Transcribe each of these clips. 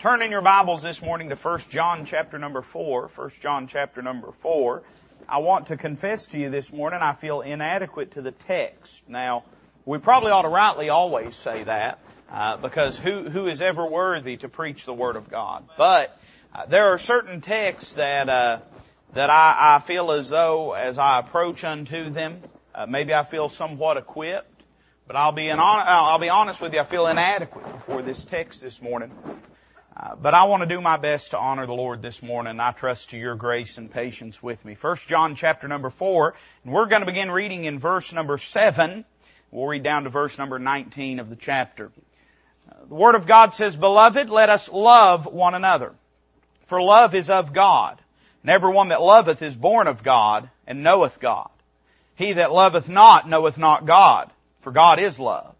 Turn in your Bibles this morning to 1 John chapter number 4. 1 John chapter number 4. I want to confess to you this morning I feel inadequate to the text. Now, we probably ought to rightly always say that, uh, because who, who is ever worthy to preach the Word of God? But uh, there are certain texts that, uh, that I, I feel as though as I approach unto them, uh, maybe I feel somewhat equipped. But I'll be, an, I'll be honest with you, I feel inadequate before this text this morning. Uh, but I want to do my best to honor the Lord this morning. I trust to your grace and patience with me. First John chapter number four, and we're going to begin reading in verse number seven. We'll read down to verse number 19 of the chapter. Uh, the Word of God says, Beloved, let us love one another. For love is of God. And every one that loveth is born of God, and knoweth God. He that loveth not knoweth not God, for God is love.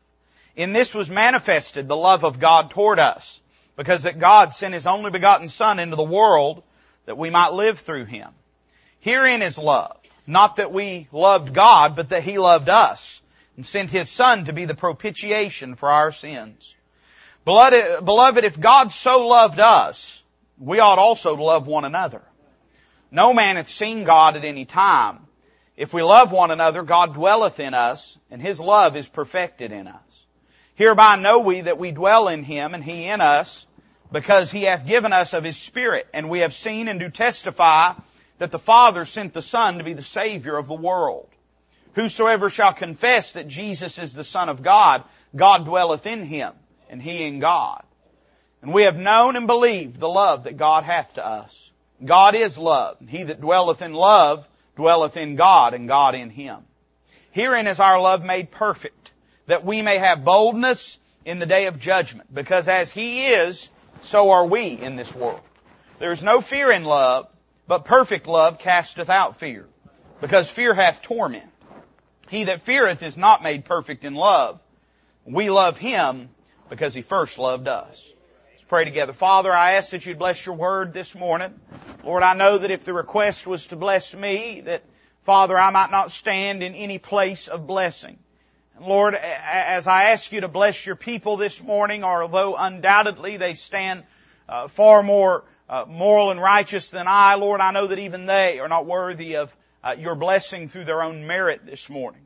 In this was manifested the love of God toward us because that God sent His only begotten Son into the world that we might live through Him. Herein is love. Not that we loved God, but that He loved us and sent His Son to be the propitiation for our sins. Beloved, if God so loved us, we ought also to love one another. No man hath seen God at any time. If we love one another, God dwelleth in us, and His love is perfected in us. Hereby know we that we dwell in Him, and He in us, because he hath given us of his Spirit, and we have seen and do testify that the Father sent the Son to be the Savior of the world. Whosoever shall confess that Jesus is the Son of God, God dwelleth in him, and he in God. And we have known and believed the love that God hath to us. God is love, and he that dwelleth in love dwelleth in God, and God in him. Herein is our love made perfect, that we may have boldness in the day of judgment, because as he is, so are we in this world. There is no fear in love, but perfect love casteth out fear, because fear hath torment. He that feareth is not made perfect in love. We love him because he first loved us. Let's pray together. Father, I ask that you'd bless your word this morning. Lord, I know that if the request was to bless me, that Father, I might not stand in any place of blessing. Lord, as I ask you to bless your people this morning, although undoubtedly they stand uh, far more uh, moral and righteous than I, Lord, I know that even they are not worthy of uh, your blessing through their own merit this morning.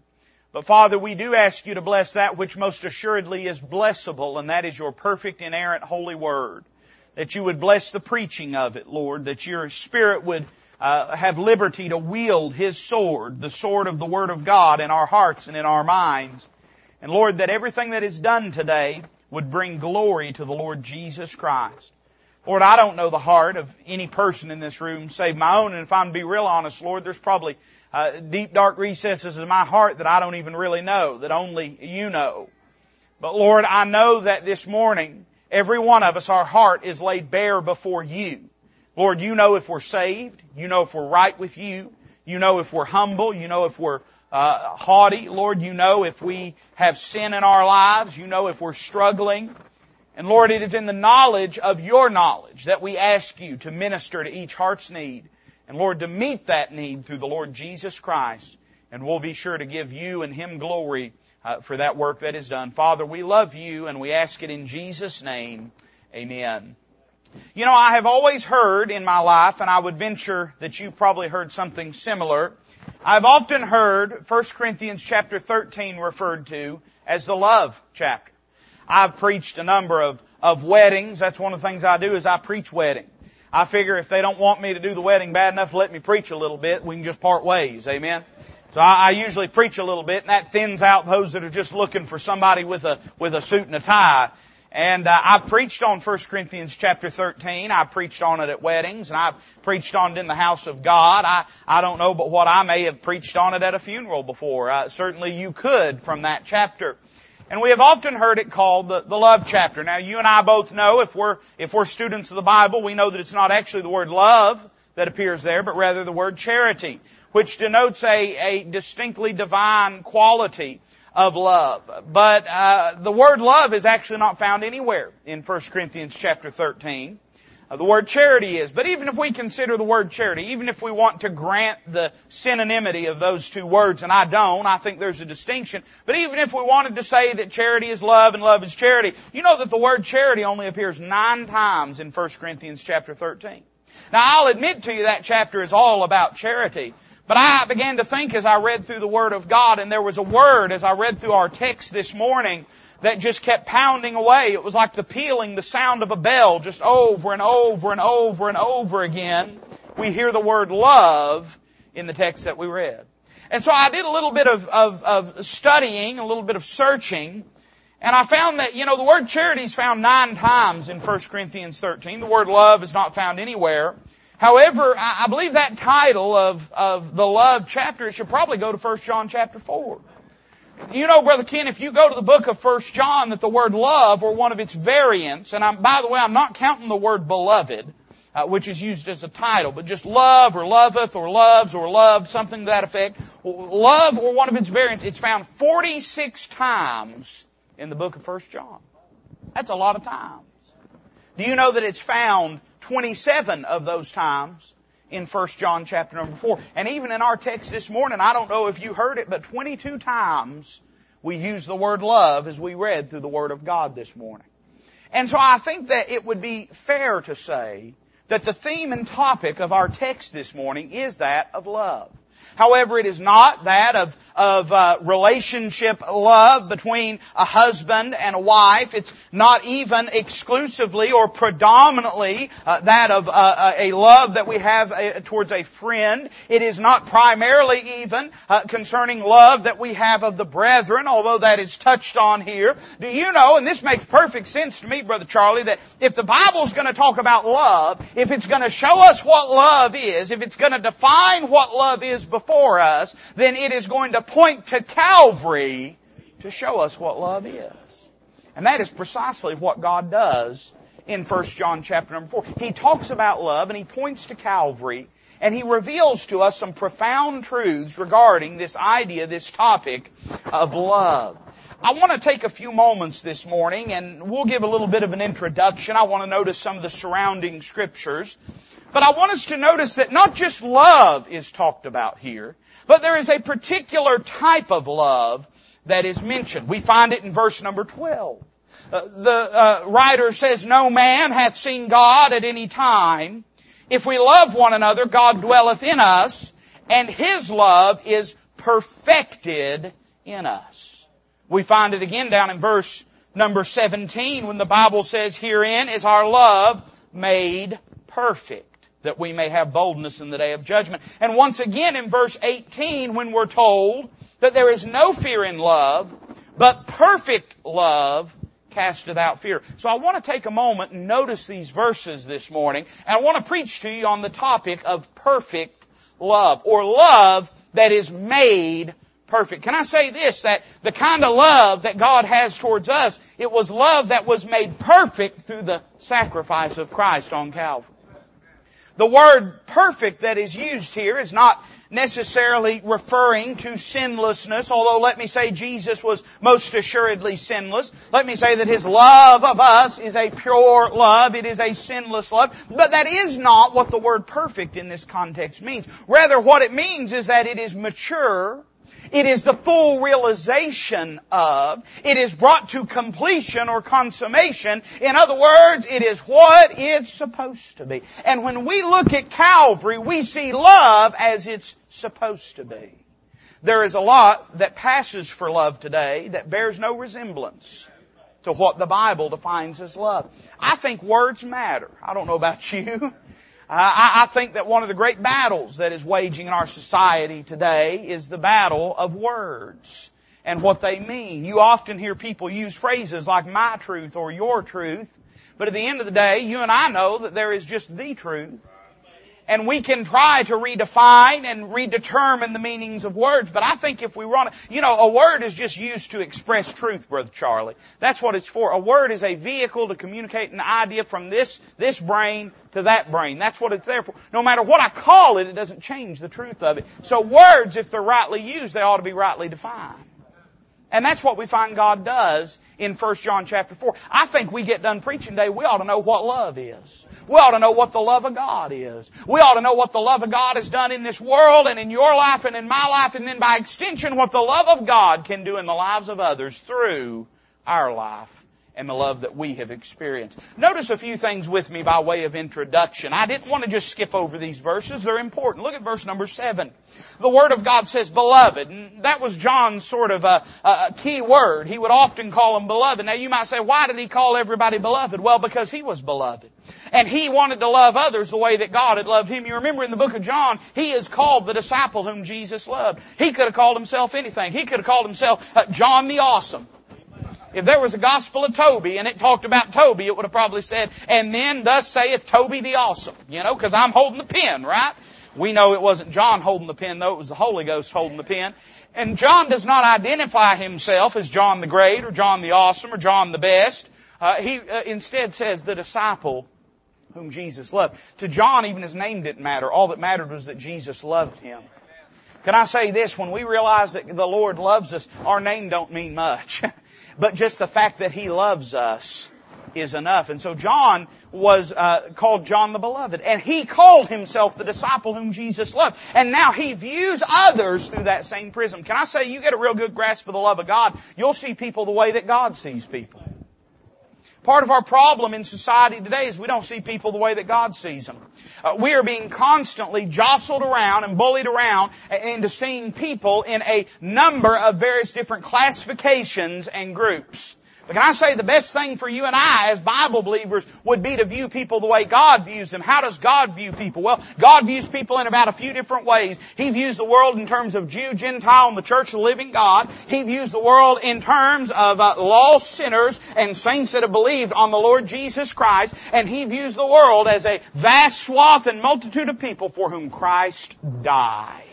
But Father, we do ask you to bless that which most assuredly is blessable, and that is your perfect, inerrant, holy word. That you would bless the preaching of it, Lord, that your Spirit would uh, have liberty to wield His sword, the sword of the Word of God in our hearts and in our minds. And Lord, that everything that is done today would bring glory to the Lord Jesus Christ. Lord, I don't know the heart of any person in this room save my own, and if I'm to be real honest, Lord, there's probably uh, deep dark recesses in my heart that I don't even really know, that only you know. But Lord, I know that this morning, every one of us, our heart is laid bare before you. Lord, you know if we're saved. You know if we're right with you. You know if we're humble. You know if we're uh, haughty. Lord, you know if we have sin in our lives. You know if we're struggling. And Lord, it is in the knowledge of your knowledge that we ask you to minister to each heart's need. And Lord, to meet that need through the Lord Jesus Christ. And we'll be sure to give you and Him glory uh, for that work that is done. Father, we love you and we ask it in Jesus' name. Amen. You know, I have always heard in my life, and I would venture that you probably heard something similar. I've often heard 1 Corinthians chapter 13 referred to as the love chapter. I've preached a number of, of weddings. That's one of the things I do is I preach wedding. I figure if they don't want me to do the wedding bad enough to let me preach a little bit, we can just part ways. Amen. So I, I usually preach a little bit, and that thins out those that are just looking for somebody with a with a suit and a tie. And uh, I preached on 1 Corinthians chapter 13. I've preached on it at weddings, and I've preached on it in the house of God. I, I don't know but what I may have preached on it at a funeral before. Uh, certainly you could from that chapter. And we have often heard it called the, the love chapter. Now you and I both know if we're, if we're students of the Bible, we know that it's not actually the word love that appears there, but rather the word charity, which denotes a, a distinctly divine quality of love. But uh, the word love is actually not found anywhere in 1 Corinthians chapter 13. uh, the word charity is. But even if we consider the word charity, even if we want to grant the synonymity of those two words, and I don't, I think there's a distinction, but even if we wanted to say that charity is love and love is charity, you know that the word charity only appears nine times in 1 Corinthians chapter 13. Now I'll admit to you that chapter is all about charity, but I began to think as I read through the Word of God, and there was a word as I read through our text this morning that just kept pounding away. It was like the pealing, the sound of a bell, just over and over and over and over again. We hear the word love in the text that we read. And so I did a little bit of, of, of studying, a little bit of searching, and I found that, you know, the word charity is found nine times in 1 Corinthians 13. The word love is not found anywhere. However, I believe that title of, of the love chapter it should probably go to 1 John chapter 4. You know, Brother Ken, if you go to the book of 1 John, that the word love or one of its variants, and I'm, by the way, I'm not counting the word beloved, uh, which is used as a title, but just love or loveth or loves or loved, something to that effect. Love or one of its variants, it's found 46 times in the book of 1 John. That's a lot of times. Do you know that it's found 27 of those times in 1 John chapter number 4. And even in our text this morning, I don't know if you heard it, but 22 times we use the word love as we read through the Word of God this morning. And so I think that it would be fair to say that the theme and topic of our text this morning is that of love. However, it is not that of, of uh, relationship love between a husband and a wife. It's not even exclusively or predominantly uh, that of uh, uh a love that we have uh, towards a friend. It is not primarily even uh, concerning love that we have of the brethren, although that is touched on here. Do you know, and this makes perfect sense to me, Brother Charlie, that if the Bible's going to talk about love, if it's going to show us what love is, if it's going to define what love is before us, then it is going to point to Calvary to show us what love is. And that is precisely what God does in 1 John chapter number 4. He talks about love and he points to Calvary and he reveals to us some profound truths regarding this idea, this topic of love. I want to take a few moments this morning and we'll give a little bit of an introduction. I want to notice some of the surrounding scriptures. But I want us to notice that not just love is talked about here, but there is a particular type of love that is mentioned. We find it in verse number 12. Uh, the uh, writer says, No man hath seen God at any time. If we love one another, God dwelleth in us, and His love is perfected in us. We find it again down in verse number 17 when the Bible says, Herein is our love made perfect that we may have boldness in the day of judgment. And once again in verse 18 when we're told that there is no fear in love, but perfect love casteth out fear. So I want to take a moment and notice these verses this morning, and I want to preach to you on the topic of perfect love, or love that is made perfect. Can I say this, that the kind of love that God has towards us, it was love that was made perfect through the sacrifice of Christ on Calvary. The word perfect that is used here is not necessarily referring to sinlessness, although let me say Jesus was most assuredly sinless. Let me say that His love of us is a pure love. It is a sinless love. But that is not what the word perfect in this context means. Rather, what it means is that it is mature, it is the full realization of, it is brought to completion or consummation. In other words, it is what it's supposed to be. And when we look at Calvary, we see love as it's supposed to be. There is a lot that passes for love today that bears no resemblance to what the Bible defines as love. I think words matter. I don't know about you. I, I think that one of the great battles that is waging in our society today is the battle of words and what they mean. You often hear people use phrases like my truth or your truth, but at the end of the day, you and I know that there is just the truth and we can try to redefine and redetermine the meanings of words, but I think if we run, you know, a word is just used to express truth, Brother Charlie. That's what it's for. A word is a vehicle to communicate an idea from this, this brain to that brain. That's what it's there for. No matter what I call it, it doesn't change the truth of it. So words, if they're rightly used, they ought to be rightly defined. And that's what we find God does in 1 John chapter 4. I think we get done preaching today, we ought to know what love is. We ought to know what the love of God is. We ought to know what the love of God has done in this world and in your life and in my life and then by extension what the love of God can do in the lives of others through our life and the love that we have experienced. Notice a few things with me by way of introduction. I didn't want to just skip over these verses. They're important. Look at verse number seven. The Word of God says beloved. And that was John's sort of a, a key word. He would often call them beloved. Now you might say, why did he call everybody beloved? Well, because he was beloved. And he wanted to love others the way that God had loved him. You remember in the book of John, he is called the disciple whom Jesus loved. He could have called himself anything. He could have called himself uh, John the Awesome. If there was a gospel of Toby and it talked about Toby, it would have probably said, and then thus saith Toby the awesome. You know, cause I'm holding the pen, right? We know it wasn't John holding the pen though, it was the Holy Ghost holding the pen. And John does not identify himself as John the Great or John the Awesome or John the Best. Uh, he uh, instead says the disciple whom Jesus loved. To John, even his name didn't matter. All that mattered was that Jesus loved him. Can I say this? When we realize that the Lord loves us, our name don't mean much. but just the fact that He loves us is enough. And so John was uh, called John the Beloved, and he called himself the disciple whom Jesus loved. And now he views others through that same prism. Can I say, you get a real good grasp of the love of God, you'll see people the way that God sees people. Part of our problem in society today is we don't see people the way that God sees them. Uh, we are being constantly jostled around and bullied around into seeing people in a number of various different classifications and groups. But can I say the best thing for you and I as Bible believers would be to view people the way God views them. How does God view people? Well, God views people in about a few different ways. He views the world in terms of Jew, Gentile, and the church of the living God. He views the world in terms of uh, lost sinners and saints that have believed on the Lord Jesus Christ. And He views the world as a vast swath and multitude of people for whom Christ died.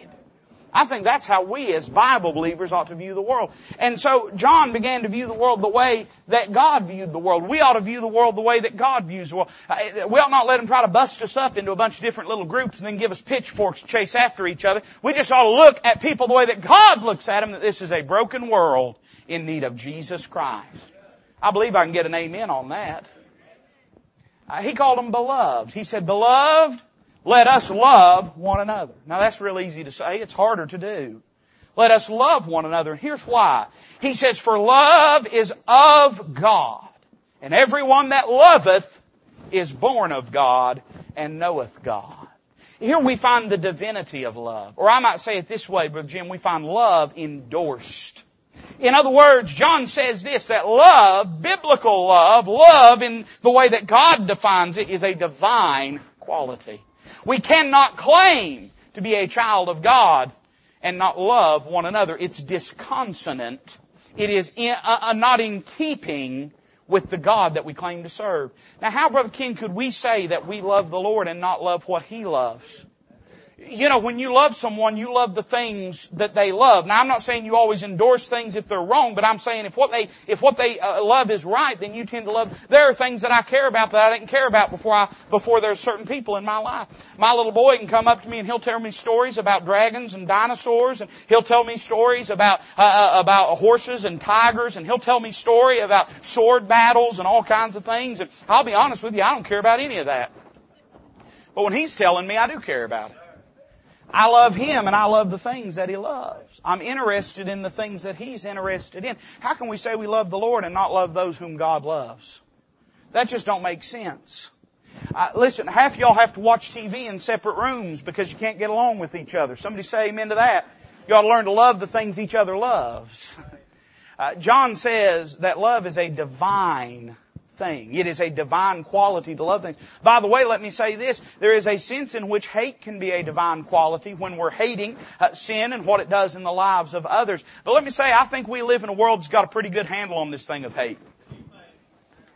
I think that's how we as Bible believers ought to view the world. And so John began to view the world the way that God viewed the world. We ought to view the world the way that God views the world. Uh, we ought not let him try to bust us up into a bunch of different little groups and then give us pitchforks to chase after each other. We just ought to look at people the way that God looks at them, that this is a broken world in need of Jesus Christ. I believe I can get an amen on that. Uh, he called them beloved. He said, beloved, let us love one another. Now that's real easy to say. It's harder to do. Let us love one another. And here's why. He says, for love is of God. And everyone that loveth is born of God and knoweth God. Here we find the divinity of love. Or I might say it this way, Brother Jim, we find love endorsed. In other words, John says this, that love, biblical love, love in the way that God defines it, is a divine quality. We cannot claim to be a child of God and not love one another. It's disconsonant. It is in, uh, uh, not in keeping with the God that we claim to serve. Now how, Brother King, could we say that we love the Lord and not love what He loves? You know, when you love someone, you love the things that they love. Now, I'm not saying you always endorse things if they're wrong, but I'm saying if what they if what they uh, love is right, then you tend to love. There are things that I care about that I didn't care about before I before there's certain people in my life. My little boy can come up to me and he'll tell me stories about dragons and dinosaurs, and he'll tell me stories about uh, uh about horses and tigers, and he'll tell me story about sword battles and all kinds of things. And I'll be honest with you, I don't care about any of that. But when he's telling me, I do care about it. I love Him and I love the things that He loves. I'm interested in the things that He's interested in. How can we say we love the Lord and not love those whom God loves? That just don't make sense. Uh, listen, half y'all have to watch TV in separate rooms because you can't get along with each other. Somebody say amen to that. You ought to learn to love the things each other loves. Uh, John says that love is a divine thing. It is a divine quality to love things. By the way, let me say this. There is a sense in which hate can be a divine quality when we're hating uh, sin and what it does in the lives of others. But let me say, I think we live in a world that's got a pretty good handle on this thing of hate.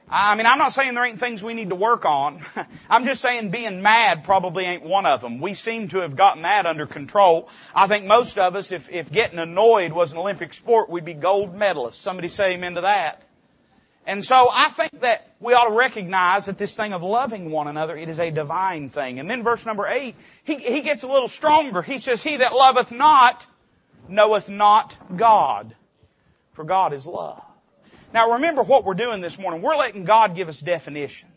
I mean, I'm not saying there ain't things we need to work on. I'm just saying being mad probably ain't one of them. We seem to have gotten that under control. I think most of us, if, if getting annoyed was an Olympic sport, we'd be gold medalists. Somebody say amen to that. And so I think that we ought to recognize that this thing of loving one another, it is a divine thing. And then verse number eight, he, he gets a little stronger. He says, He that loveth not knoweth not God. For God is love. Now remember what we're doing this morning. We're letting God give us definitions.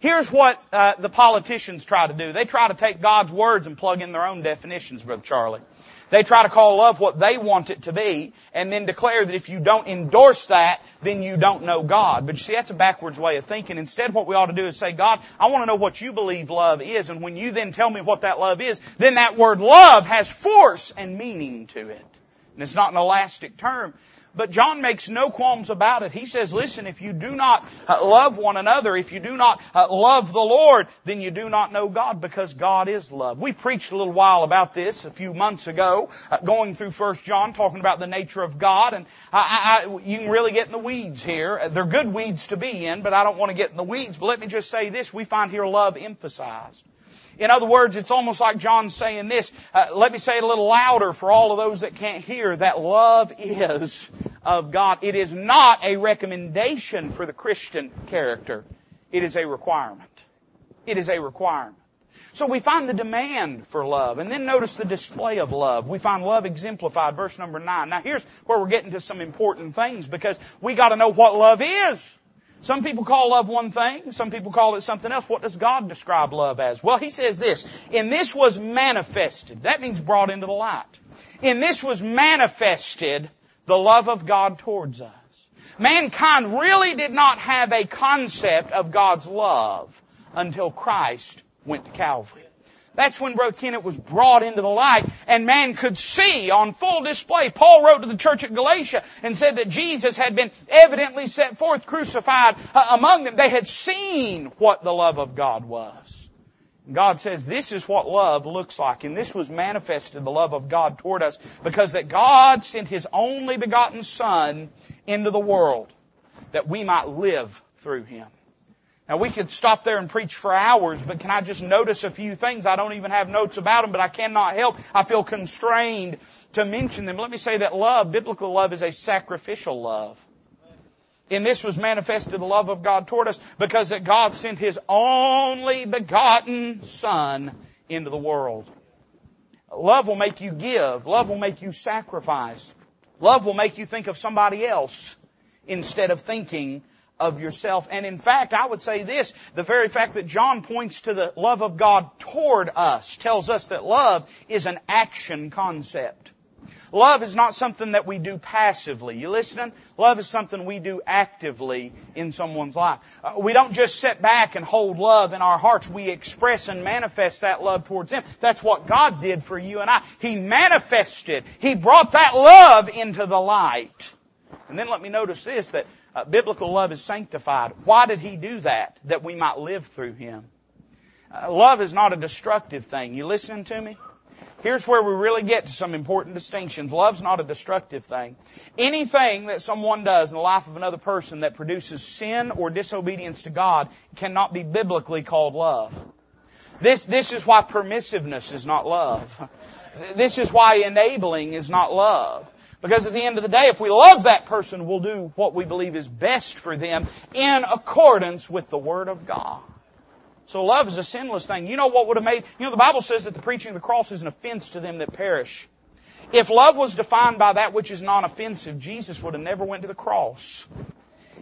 Here's what uh, the politicians try to do. They try to take God's words and plug in their own definitions, Brother Charlie. They try to call love what they want it to be and then declare that if you don't endorse that, then you don't know God. But you see, that's a backwards way of thinking. Instead, what we ought to do is say, God, I want to know what you believe love is. And when you then tell me what that love is, then that word love has force and meaning to it. And it's not an elastic term. But John makes no qualms about it. He says, listen, if you do not uh, love one another, if you do not uh, love the Lord, then you do not know God because God is love. We preached a little while about this a few months ago, uh, going through First John, talking about the nature of God. And I, I, you can really get in the weeds here. They're good weeds to be in, but I don't want to get in the weeds. But let me just say this. We find here love emphasized. In other words, it's almost like John saying this. Uh, let me say it a little louder for all of those that can't hear that love is of God. It is not a recommendation for the Christian character. It is a requirement. It is a requirement. So we find the demand for love, and then notice the display of love. We find love exemplified, verse number nine. Now here's where we're getting to some important things because we gotta know what love is. Some people call love one thing, some people call it something else. What does God describe love as? Well, He says this, in this was manifested. That means brought into the light. In this was manifested the love of God towards us. Mankind really did not have a concept of God's love until Christ went to Calvary. That's when Brother Kennett was brought into the light and man could see on full display. Paul wrote to the church at Galatia and said that Jesus had been evidently set forth crucified uh, among them. They had seen what the love of God was. God says this is what love looks like. And this was manifested, the love of God toward us, because that God sent His only begotten Son into the world that we might live through Him. Now we could stop there and preach for hours, but can I just notice a few things? I don't even have notes about them, but I cannot help. I feel constrained to mention them. Let me say that love, biblical love is a sacrificial love. In this was manifested the love of God toward us because that God sent His only begotten Son into the world. Love will make you give. Love will make you sacrifice. Love will make you think of somebody else instead of thinking of yourself. And in fact, I would say this, the very fact that John points to the love of God toward us tells us that love is an action concept. Love is not something that we do passively. You listening? Love is something we do actively in someone's life. Uh, we don't just sit back and hold love in our hearts. We express and manifest that love towards them. That's what God did for you and I. He manifested. He brought that love into the light. And then let me notice this, that uh, biblical love is sanctified. Why did He do that? That we might live through Him. Uh, love is not a destructive thing. You listening to me? Here's where we really get to some important distinctions. Love's not a destructive thing. Anything that someone does in the life of another person that produces sin or disobedience to God cannot be biblically called love. This, this is why permissiveness is not love. This is why enabling is not love. Because at the end of the day, if we love that person, we'll do what we believe is best for them in accordance with the Word of God. So love is a sinless thing. You know what would have made, you know the Bible says that the preaching of the cross is an offense to them that perish. If love was defined by that which is non-offensive, Jesus would have never went to the cross.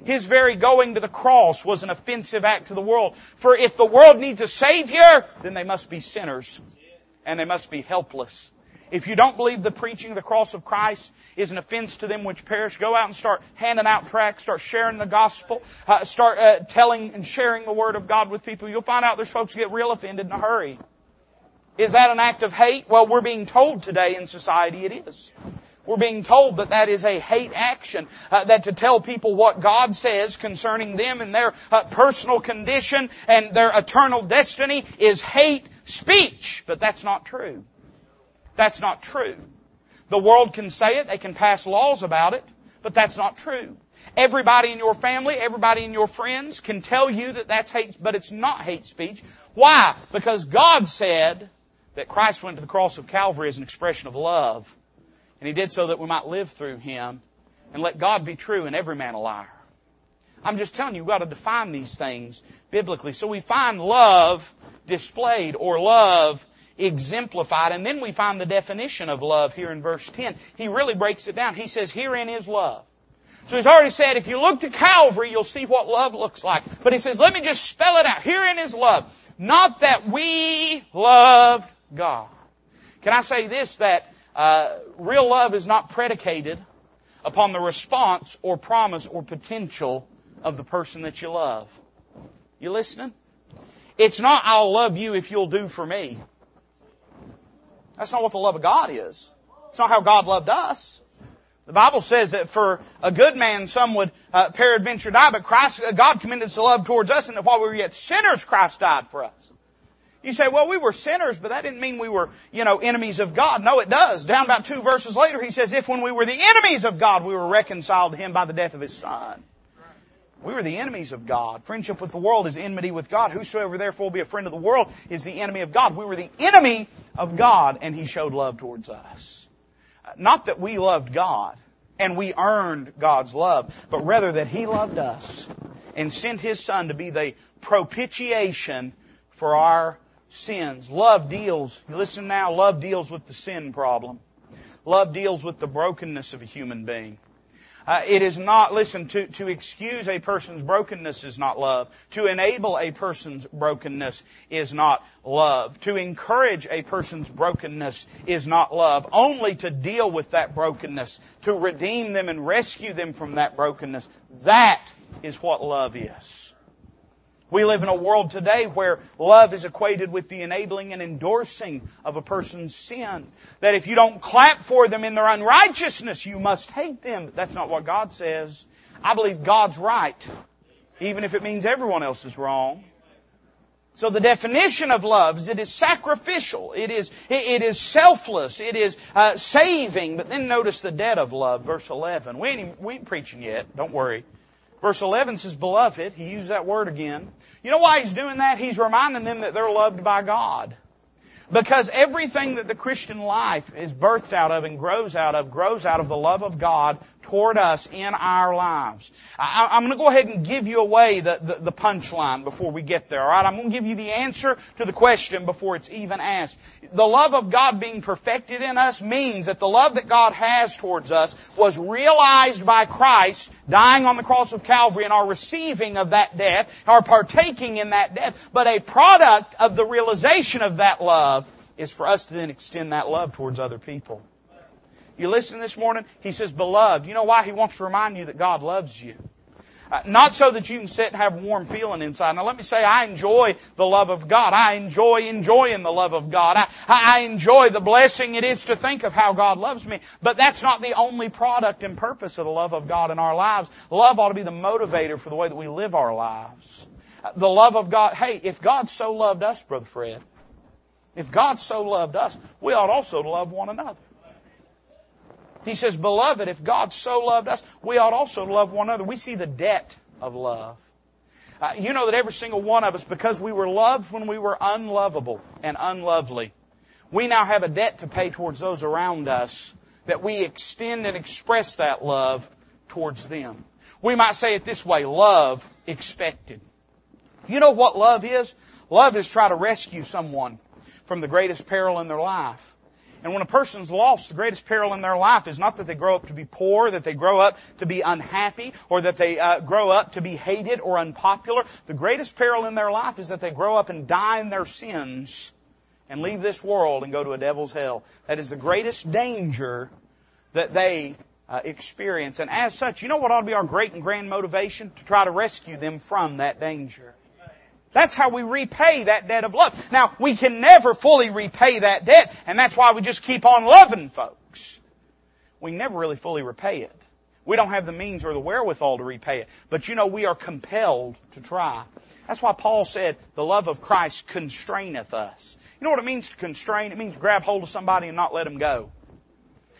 His very going to the cross was an offensive act to the world. For if the world needs a Savior, then they must be sinners. And they must be helpless. If you don't believe the preaching of the cross of Christ is an offense to them which perish, go out and start handing out tracts, start sharing the gospel, uh, start uh, telling and sharing the word of God with people. You'll find out there's folks who get real offended in a hurry. Is that an act of hate? Well, we're being told today in society it is. We're being told that that is a hate action, uh, that to tell people what God says concerning them and their uh, personal condition and their eternal destiny is hate speech. But that's not true. That's not true. The world can say it, they can pass laws about it, but that's not true. Everybody in your family, everybody in your friends can tell you that that's hate, but it's not hate speech. Why? Because God said that Christ went to the cross of Calvary as an expression of love. And He did so that we might live through Him and let God be true and every man a liar. I'm just telling you, we've got to define these things biblically. So we find love displayed or love exemplified. And then we find the definition of love here in verse 10. He really breaks it down. He says, herein is love. So he's already said, if you look to Calvary, you'll see what love looks like. But he says, let me just spell it out. Herein is love. Not that we love God. Can I say this, that uh, real love is not predicated upon the response or promise or potential of the person that you love. You listening? It's not, I'll love you if you'll do for me. That's not what the love of God is. It's not how God loved us. The Bible says that for a good man, some would uh, peradventure die, but Christ, uh, God commended His love towards us, and that while we were yet sinners, Christ died for us. You say, well, we were sinners, but that didn't mean we were, you know, enemies of God. No, it does. Down about two verses later, he says, if when we were the enemies of God, we were reconciled to Him by the death of His Son. We were the enemies of God. Friendship with the world is enmity with God. Whosoever therefore be a friend of the world is the enemy of God. We were the enemy of God, and He showed love towards us. Uh, not that we loved God and we earned God's love, but rather that He loved us and sent His Son to be the propitiation for our sins. Love deals, listen now, love deals with the sin problem. Love deals with the brokenness of a human being. Uh, it is not, listen, to, to excuse a person's brokenness is not love. To enable a person's brokenness is not love. To encourage a person's brokenness is not love. Only to deal with that brokenness, to redeem them and rescue them from that brokenness, that is what love is. We live in a world today where love is equated with the enabling and endorsing of a person's sin. That if you don't clap for them in their unrighteousness, you must hate them. That's not what God says. I believe God's right, even if it means everyone else is wrong. So the definition of love is it is sacrificial, it is it is selfless, it is uh, saving. But then notice the debt of love, verse eleven. We ain't, we ain't preaching yet. Don't worry. Verse 11 says, beloved. He used that word again. You know why he's doing that? He's reminding them that they're loved by God. Because everything that the Christian life is birthed out of and grows out of, grows out of the love of God toward us in our lives. I, am going to go ahead and give you away the, the, the punchline before we get there, alright? I'm going to give you the answer to the question before it's even asked. The love of God being perfected in us means that the love that God has towards us was realized by Christ dying on the cross of Calvary and our receiving of that death, our partaking in that death, but a product of the realization of that love is for us to then extend that love towards other people. You listen this morning? He says, beloved. You know why? He wants to remind you that God loves you. Uh, not so that you can sit and have warm feeling inside. Now let me say, I enjoy the love of God. I enjoy enjoying the love of God. I, I enjoy the blessing it is to think of how God loves me. But that's not the only product and purpose of the love of God in our lives. Love ought to be the motivator for the way that we live our lives. Uh, the love of God, hey, if God so loved us, Brother Fred, if God so loved us, we ought also to love one another. He says, Beloved, if God so loved us, we ought also to love one another. We see the debt of love. Uh, you know that every single one of us, because we were loved when we were unlovable and unlovely, we now have a debt to pay towards those around us that we extend and express that love towards them. We might say it this way, love expected. You know what love is? Love is try to rescue someone from the greatest peril in their life. And when a person's lost, the greatest peril in their life is not that they grow up to be poor, that they grow up to be unhappy, or that they uh, grow up to be hated or unpopular. The greatest peril in their life is that they grow up and die in their sins and leave this world and go to a devil's hell. That is the greatest danger that they uh, experience. And as such, you know what ought to be our great and grand motivation? To try to rescue them from that danger. That's how we repay that debt of love. Now, we can never fully repay that debt, and that's why we just keep on loving folks. We never really fully repay it. We don't have the means or the wherewithal to repay it. But you know, we are compelled to try. That's why Paul said, the love of Christ constraineth us. You know what it means to constrain? It means grab hold of somebody and not let them go.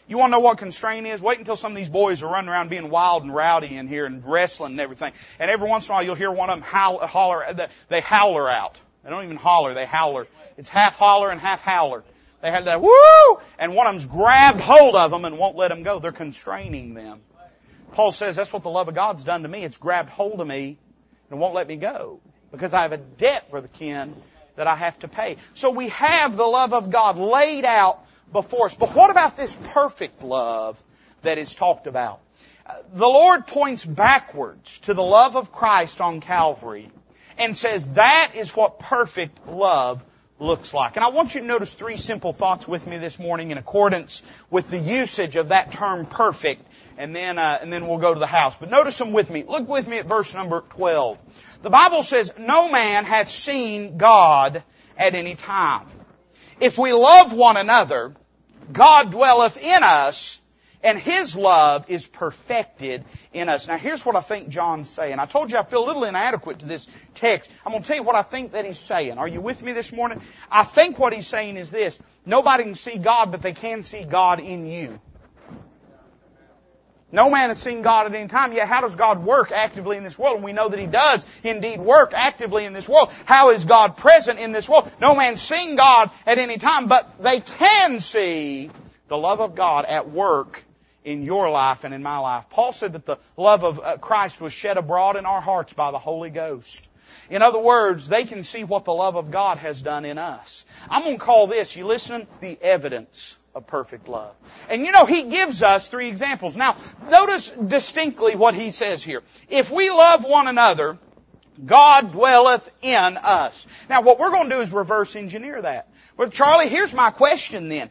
You want to know what constraint is? Wait until some of these boys are running around being wild and rowdy in here and wrestling and everything. And every once in a while you'll hear one of them howl, holler, they howler out. They don't even holler, they howler. It's half holler and half howler. They had that woo! And one of them's grabbed hold of them and won't let them go. They're constraining them. Paul says that's what the love of God's done to me. It's grabbed hold of me and won't let me go. Because I have a debt, Brother Ken, that I have to pay. So we have the love of God laid out before us. But what about this perfect love that is talked about? the Lord points backwards to the love of Christ on Calvary and says that is what perfect love looks like. And I want you to notice three simple thoughts with me this morning in accordance with the usage of that term perfect, and then uh, and then we'll go to the house. But notice them with me. Look with me at verse number twelve. The Bible says, "No man hath seen God at any time. If we love one another, God dwelleth in us." and His love is perfected in us. Now here's what I think John's saying. I told you I feel a little inadequate to this text. I'm going to tell you what I think that he's saying. Are you with me this morning? I think what he's saying is this. Nobody can see God, but they can see God in you. No man has seen God at any time. Yet how does God work actively in this world? And we know that He does indeed work actively in this world. How is God present in this world? No man's seen God at any time, but they can see the love of God at work in your life and in my life. Paul said that the love of uh, Christ was shed abroad in our hearts by the Holy Ghost. In other words, they can see what the love of God has done in us. I'm going to call this, you listen, the evidence of perfect love. And you know, he gives us three examples. Now, notice distinctly what he says here. If we love one another, God dwelleth in us. Now, what we're going to do is reverse engineer that. Well, Charlie, here's my question then.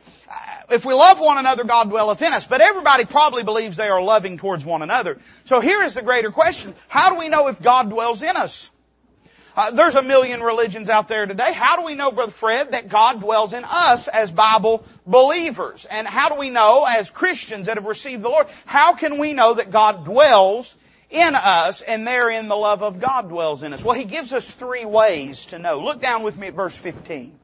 If we love one another, God dwelleth in us. But everybody probably believes they are loving towards one another. So here is the greater question. How do we know if God dwells in us? Uh, there's a million religions out there today. How do we know, Brother Fred, that God dwells in us as Bible believers? And how do we know, as Christians that have received the Lord, how can we know that God dwells in us and therein the love of God dwells in us? Well, He gives us three ways to know. Look down with me at verse 15.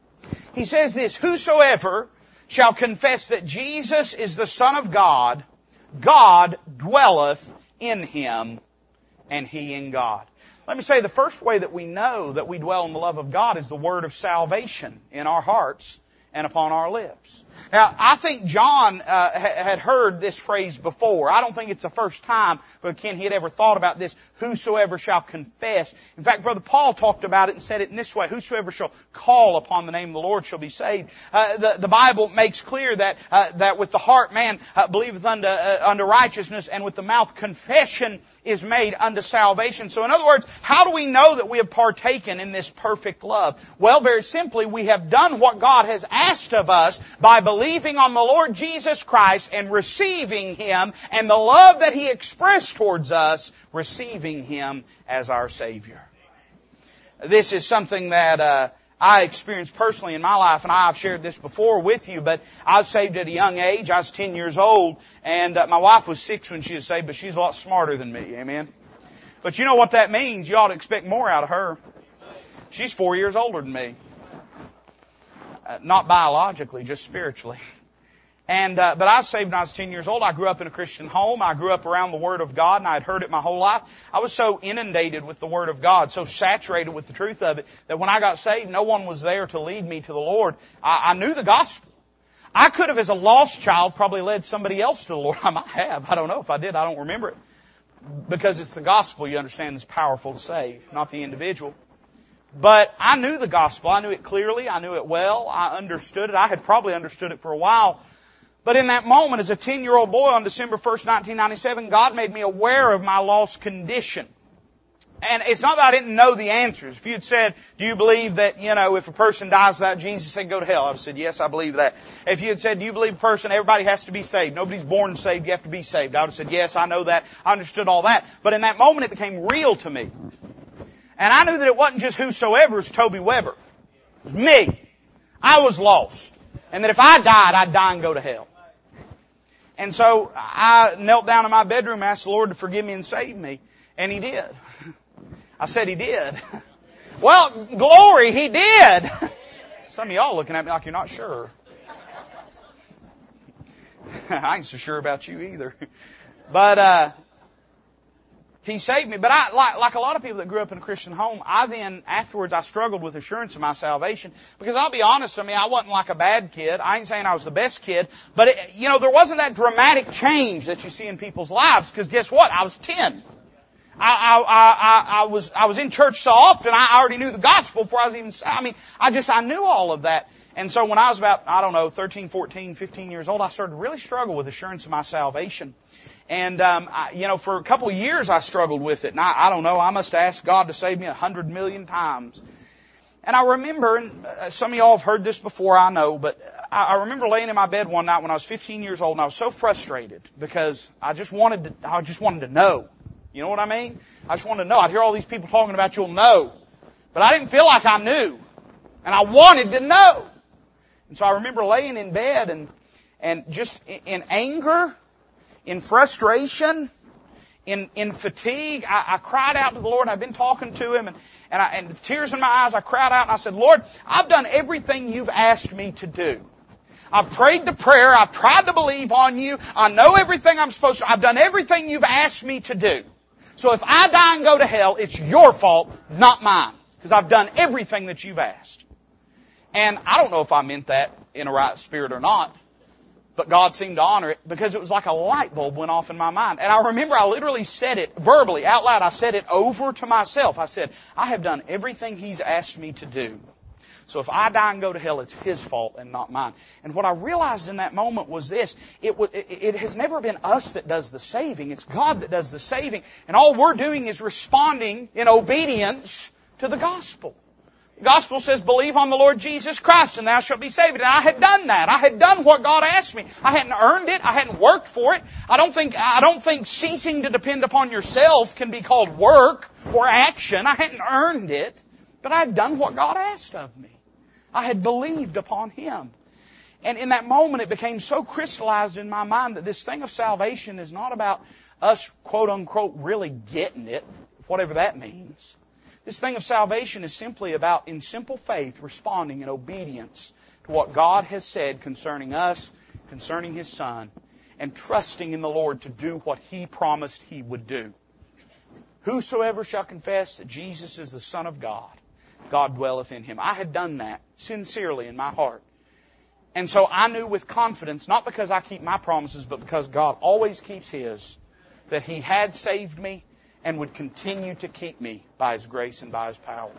He says this, Whosoever shall confess that Jesus is the Son of God, God dwelleth in him, and he in God. Let me say the first way that we know that we dwell in the love of God is the word of salvation in our hearts and upon our lips. Now, I think John uh, had heard this phrase before. I don't think it's the first time, but Ken, he had ever thought about this. Whosoever shall confess. In fact, Brother Paul talked about it and said it in this way. Whosoever shall call upon the name of the Lord shall be saved. Uh, the, the Bible makes clear that uh, that with the heart man uh, believeth unto, uh, unto righteousness, and with the mouth confession is made unto salvation. So in other words, how do we know that we have partaken in this perfect love? Well, very simply, we have done what God has asked of us by believing on the Lord Jesus Christ and receiving Him and the love that He expressed towards us, receiving Him as our Savior. This is something that, uh, I experienced personally in my life, and I've shared this before with you, but I was saved at a young age. I was 10 years old, and uh, my wife was six when she was saved, but she's a lot smarter than me. Amen. But you know what that means? You ought to expect more out of her. She's four years older than me. Uh, not biologically, just spiritually. And uh, but I was saved when I was 10 years old. I grew up in a Christian home. I grew up around the Word of God, and I had heard it my whole life. I was so inundated with the Word of God, so saturated with the truth of it, that when I got saved, no one was there to lead me to the Lord. I, I knew the gospel. I could have, as a lost child, probably led somebody else to the Lord. I might have. I don't know if I did. I don't remember it. Because it's the gospel, you understand, is powerful to save, not the individual. But I knew the gospel. I knew it clearly. I knew it well. I understood it. I had probably understood it for a while. But in that moment, as a 10 year old boy on December 1st, 1997, God made me aware of my lost condition. And it's not that I didn't know the answers. If you had said, do you believe that, you know, if a person dies without Jesus, they go to hell? I would have said, yes, I believe that. If you had said, do you believe a person, everybody has to be saved. Nobody's born saved, you have to be saved. I would have said, yes, I know that. I understood all that. But in that moment, it became real to me. And I knew that it wasn't just whosoever, it was Toby Weber. It was me. I was lost. And that if I died, I'd die and go to hell. And so I knelt down in my bedroom and asked the Lord to forgive me and save me. And He did. I said He did. Well, glory, He did. Some of y'all looking at me like you're not sure. I ain't so sure about you either. But, uh, he saved me. But I, like, like a lot of people that grew up in a Christian home, I then, afterwards, I struggled with assurance of my salvation. Because I'll be honest, I mean, I wasn't like a bad kid. I ain't saying I was the best kid. But, it, you know, there wasn't that dramatic change that you see in people's lives. Because guess what? I was 10. I, I, I, I was, I was in church so often, I already knew the gospel before I was even, I mean, I just, I knew all of that. And so when I was about, I don't know, 13, 14, 15 years old, I started to really struggle with assurance of my salvation. And, um, I, you know, for a couple of years I struggled with it. And I, I don't know, I must ask God to save me a hundred million times. And I remember, and uh, some of y'all have heard this before, I know, but I remember laying in my bed one night when I was 15 years old and I was so frustrated because I just wanted to, I just wanted to know. You know what I mean? I just wanted to know. I'd hear all these people talking about you'll know. But I didn't feel like I knew. And I wanted to know. And so I remember laying in bed and, and just in anger, in frustration, in, in fatigue, I, I cried out to the Lord. I've been talking to Him and, and, I, and with tears in my eyes, I cried out and I said, Lord, I've done everything you've asked me to do. I've prayed the prayer. I've tried to believe on you. I know everything I'm supposed to. I've done everything you've asked me to do. So if I die and go to hell, it's your fault, not mine. Because I've done everything that you've asked. And I don't know if I meant that in a right spirit or not. But God seemed to honor it because it was like a light bulb went off in my mind. And I remember I literally said it verbally, out loud. I said it over to myself. I said, I have done everything He's asked me to do. So if I die and go to hell, it's His fault and not mine. And what I realized in that moment was this. It, was, it, has never been us that does the saving. It's God that does the saving. And all we're doing is responding in obedience to the gospel. Gospel says, believe on the Lord Jesus Christ and thou shalt be saved. And I had done that. I had done what God asked me. I hadn't earned it. I hadn't worked for it. I don't think, I don't think ceasing to depend upon yourself can be called work or action. I hadn't earned it, but I had done what God asked of me. I had believed upon Him. And in that moment, it became so crystallized in my mind that this thing of salvation is not about us, quote unquote, really getting it, whatever that means. This thing of salvation is simply about, in simple faith, responding in obedience to what God has said concerning us, concerning His Son, and trusting in the Lord to do what He promised He would do. Whosoever shall confess that Jesus is the Son of God, God dwelleth in him. I had done that sincerely in my heart. And so I knew with confidence, not because I keep my promises, but because God always keeps His, that He had saved me and would continue to keep me by His grace and by His power.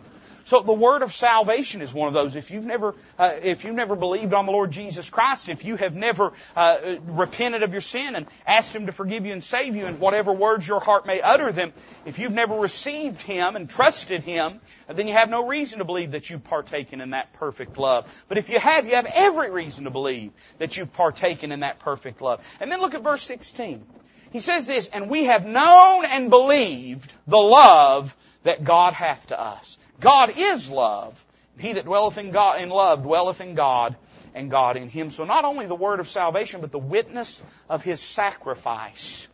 So the word of salvation is one of those. If you've never, uh, if you've never believed on the Lord Jesus Christ, if you have never uh, repented of your sin and asked Him to forgive you and save you in whatever words your heart may utter them, if you've never received Him and trusted Him, then you have no reason to believe that you've partaken in that perfect love. But if you have, you have every reason to believe that you've partaken in that perfect love. And then look at verse 16. He says this, and we have known and believed the love that God hath to us. God is love. He that dwelleth in God, in love dwelleth in God and God in him. So not only the word of salvation, but the witness of his sacrifice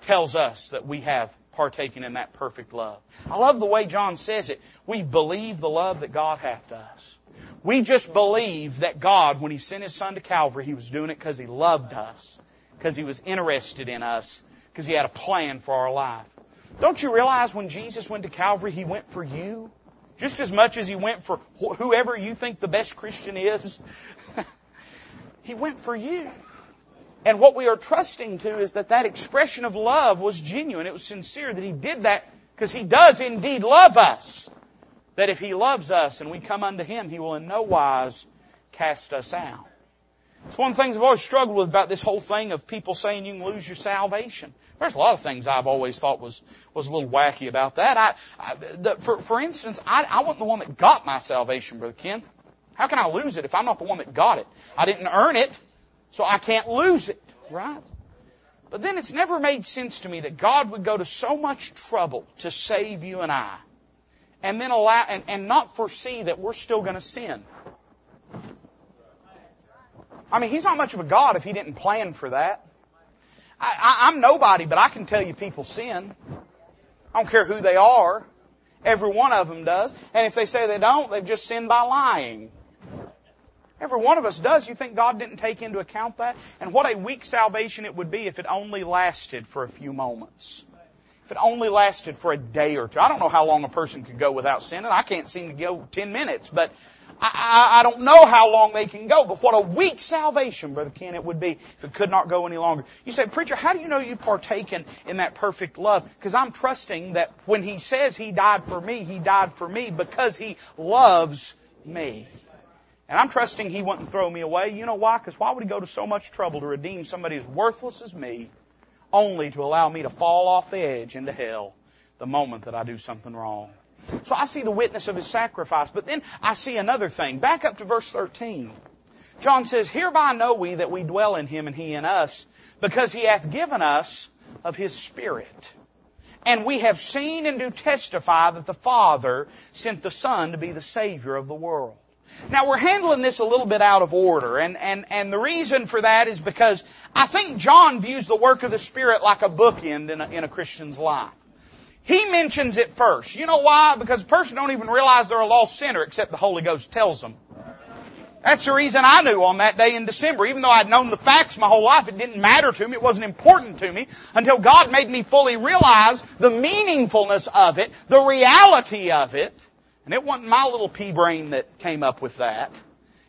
tells us that we have partaken in that perfect love. I love the way John says it. We believe the love that God hath to us. We just believe that God, when He sent His Son to Calvary, He was doing it because He loved us because He was interested in us, because He had a plan for our life. Don't you realize when Jesus went to Calvary, He went for you? Just as much as He went for whoever you think the best Christian is. he went for you. And what we are trusting to is that that expression of love was genuine. It was sincere that He did that because He does indeed love us. That if He loves us and we come unto Him, He will in no wise cast us out. It's one of the things I've always struggled with about this whole thing of people saying you can lose your salvation. There's a lot of things I've always thought was was a little wacky about that. I, I the, for for instance, I I wasn't the one that got my salvation, brother Ken. How can I lose it if I'm not the one that got it? I didn't earn it, so I can't lose it, right? But then it's never made sense to me that God would go to so much trouble to save you and I, and then allow and, and not foresee that we're still to sin. I mean, he's not much of a God if he didn't plan for that. I, am nobody, but I can tell you people sin. I don't care who they are. Every one of them does. And if they say they don't, they've just sinned by lying. Every one of us does. You think God didn't take into account that? And what a weak salvation it would be if it only lasted for a few moments. If it only lasted for a day or two. I don't know how long a person could go without sinning. I can't seem to go 10 minutes, but I, I, I don't know how long they can go, but what a weak salvation, Brother Ken, it would be if it could not go any longer. You say, Preacher, how do you know you've partaken in that perfect love? Because I'm trusting that when He says He died for me, He died for me because He loves me. And I'm trusting He wouldn't throw me away. You know why? Because why would He go to so much trouble to redeem somebody as worthless as me only to allow me to fall off the edge into hell the moment that I do something wrong. So I see the witness of his sacrifice, but then I see another thing. Back up to verse 13. John says, Hereby know we that we dwell in him and he in us, because he hath given us of his Spirit. And we have seen and do testify that the Father sent the Son to be the Savior of the world. Now we're handling this a little bit out of order, and, and, and the reason for that is because I think John views the work of the Spirit like a bookend in a, in a Christian's life. He mentions it first. You know why? Because a person don't even realize they're a lost sinner except the Holy Ghost tells them. That's the reason I knew on that day in December. Even though I'd known the facts my whole life, it didn't matter to me. It wasn't important to me until God made me fully realize the meaningfulness of it, the reality of it. And it wasn't my little pea brain that came up with that.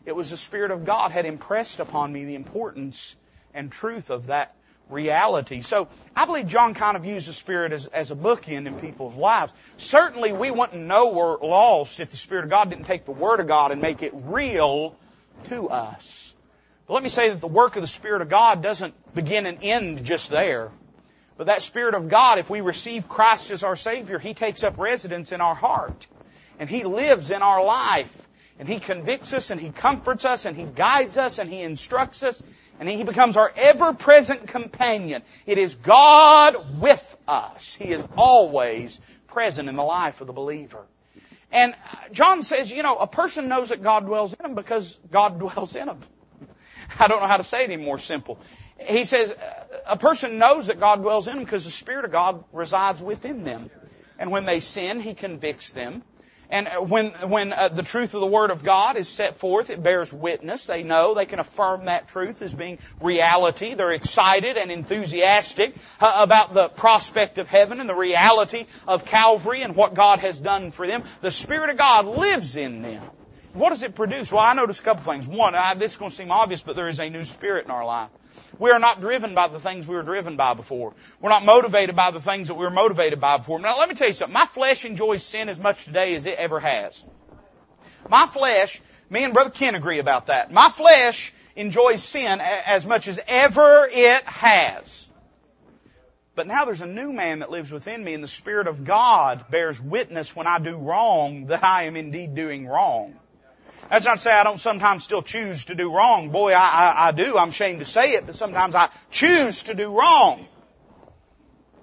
It was the Spirit of God had impressed upon me the importance and truth of that reality. So I believe John kind of views the Spirit as, as a bookend in people's lives. Certainly we wouldn't know we're lost if the Spirit of God didn't take the Word of God and make it real to us. But let me say that the work of the Spirit of God doesn't begin and end just there. But that Spirit of God, if we receive Christ as our Savior, He takes up residence in our heart and He lives in our life. And He convicts us and He comforts us and He guides us and He instructs us and He becomes our ever-present companion. It is God with us. He is always present in the life of the believer. And John says, you know, a person knows that God dwells in him because God dwells in him. I don't know how to say it any more simple. He says, a person knows that God dwells in them because the Spirit of God resides within them. And when they sin, He convicts them. And when, when uh, the truth of the Word of God is set forth, it bears witness. They know they can affirm that truth as being reality. They're excited and enthusiastic uh, about the prospect of heaven and the reality of Calvary and what God has done for them. The Spirit of God lives in them. What does it produce? Well, I notice a couple things. One, I, this is going to seem obvious, but there is a new spirit in our life. We are not driven by the things we were driven by before. We're not motivated by the things that we were motivated by before. Now let me tell you something. My flesh enjoys sin as much today as it ever has. My flesh, me and Brother Ken agree about that. My flesh enjoys sin as much as ever it has. But now there's a new man that lives within me and the Spirit of God bears witness when I do wrong that I am indeed doing wrong. That's not to say I don't sometimes still choose to do wrong. Boy, I, I, I do. I'm ashamed to say it, but sometimes I choose to do wrong.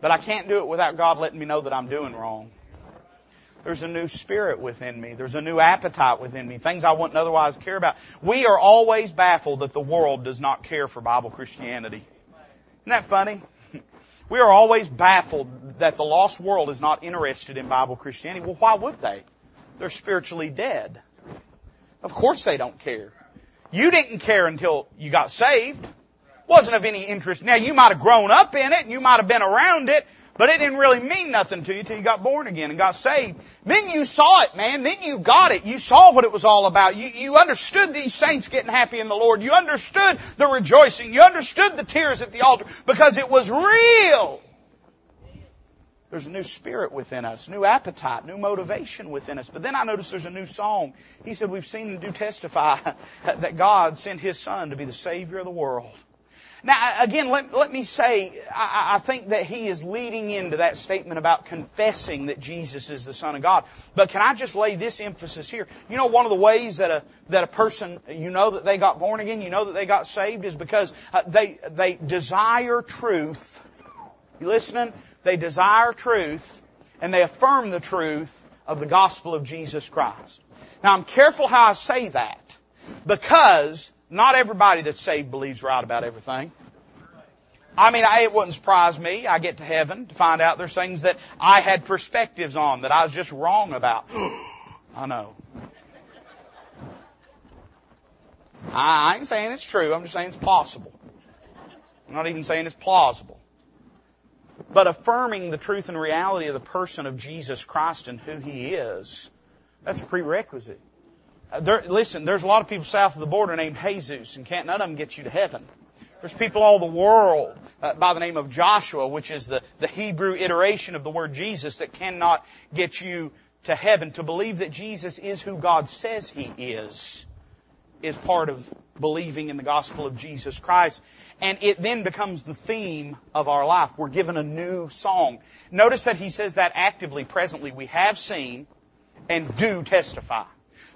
But I can't do it without God letting me know that I'm doing wrong. There's a new spirit within me. There's a new appetite within me. Things I wouldn't otherwise care about. We are always baffled that the world does not care for Bible Christianity. Isn't that funny? We are always baffled that the lost world is not interested in Bible Christianity. Well, why would they? They're spiritually dead. Of course they don't care. You didn't care until you got saved. Wasn't of any interest. Now you might have grown up in it and you might have been around it, but it didn't really mean nothing to you till you got born again and got saved. Then you saw it, man. Then you got it. You saw what it was all about. You, you understood these saints getting happy in the Lord. You understood the rejoicing. You understood the tears at the altar because it was real. There's a new spirit within us, new appetite, new motivation within us. But then I notice there's a new song. He said, we've seen and do testify that God sent His Son to be the Savior of the world. Now, again, let, let me say, I, I think that he is leading into that statement about confessing that Jesus is the Son of God. But can I just lay this emphasis here? You know, one of the ways that a, that a person, you know that they got born again, you know that they got saved is because uh, they, they desire truth. You listening? They desire truth and they affirm the truth of the gospel of Jesus Christ. Now I'm careful how I say that because not everybody that's saved believes right about everything. I mean, I, it wouldn't surprise me. I get to heaven to find out there's things that I had perspectives on that I was just wrong about. I know. I, I ain't saying it's true. I'm just saying it's possible. I'm not even saying it's plausible. But affirming the truth and reality of the person of Jesus Christ and who He is. That's a prerequisite. Uh, there, listen, there's a lot of people south of the border named Jesus, and can't none of them get you to heaven. There's people all the world uh, by the name of Joshua, which is the, the Hebrew iteration of the word Jesus that cannot get you to heaven. To believe that Jesus is who God says He is is part of believing in the gospel of Jesus Christ. And it then becomes the theme of our life. We're given a new song. Notice that he says that actively, presently. We have seen and do testify.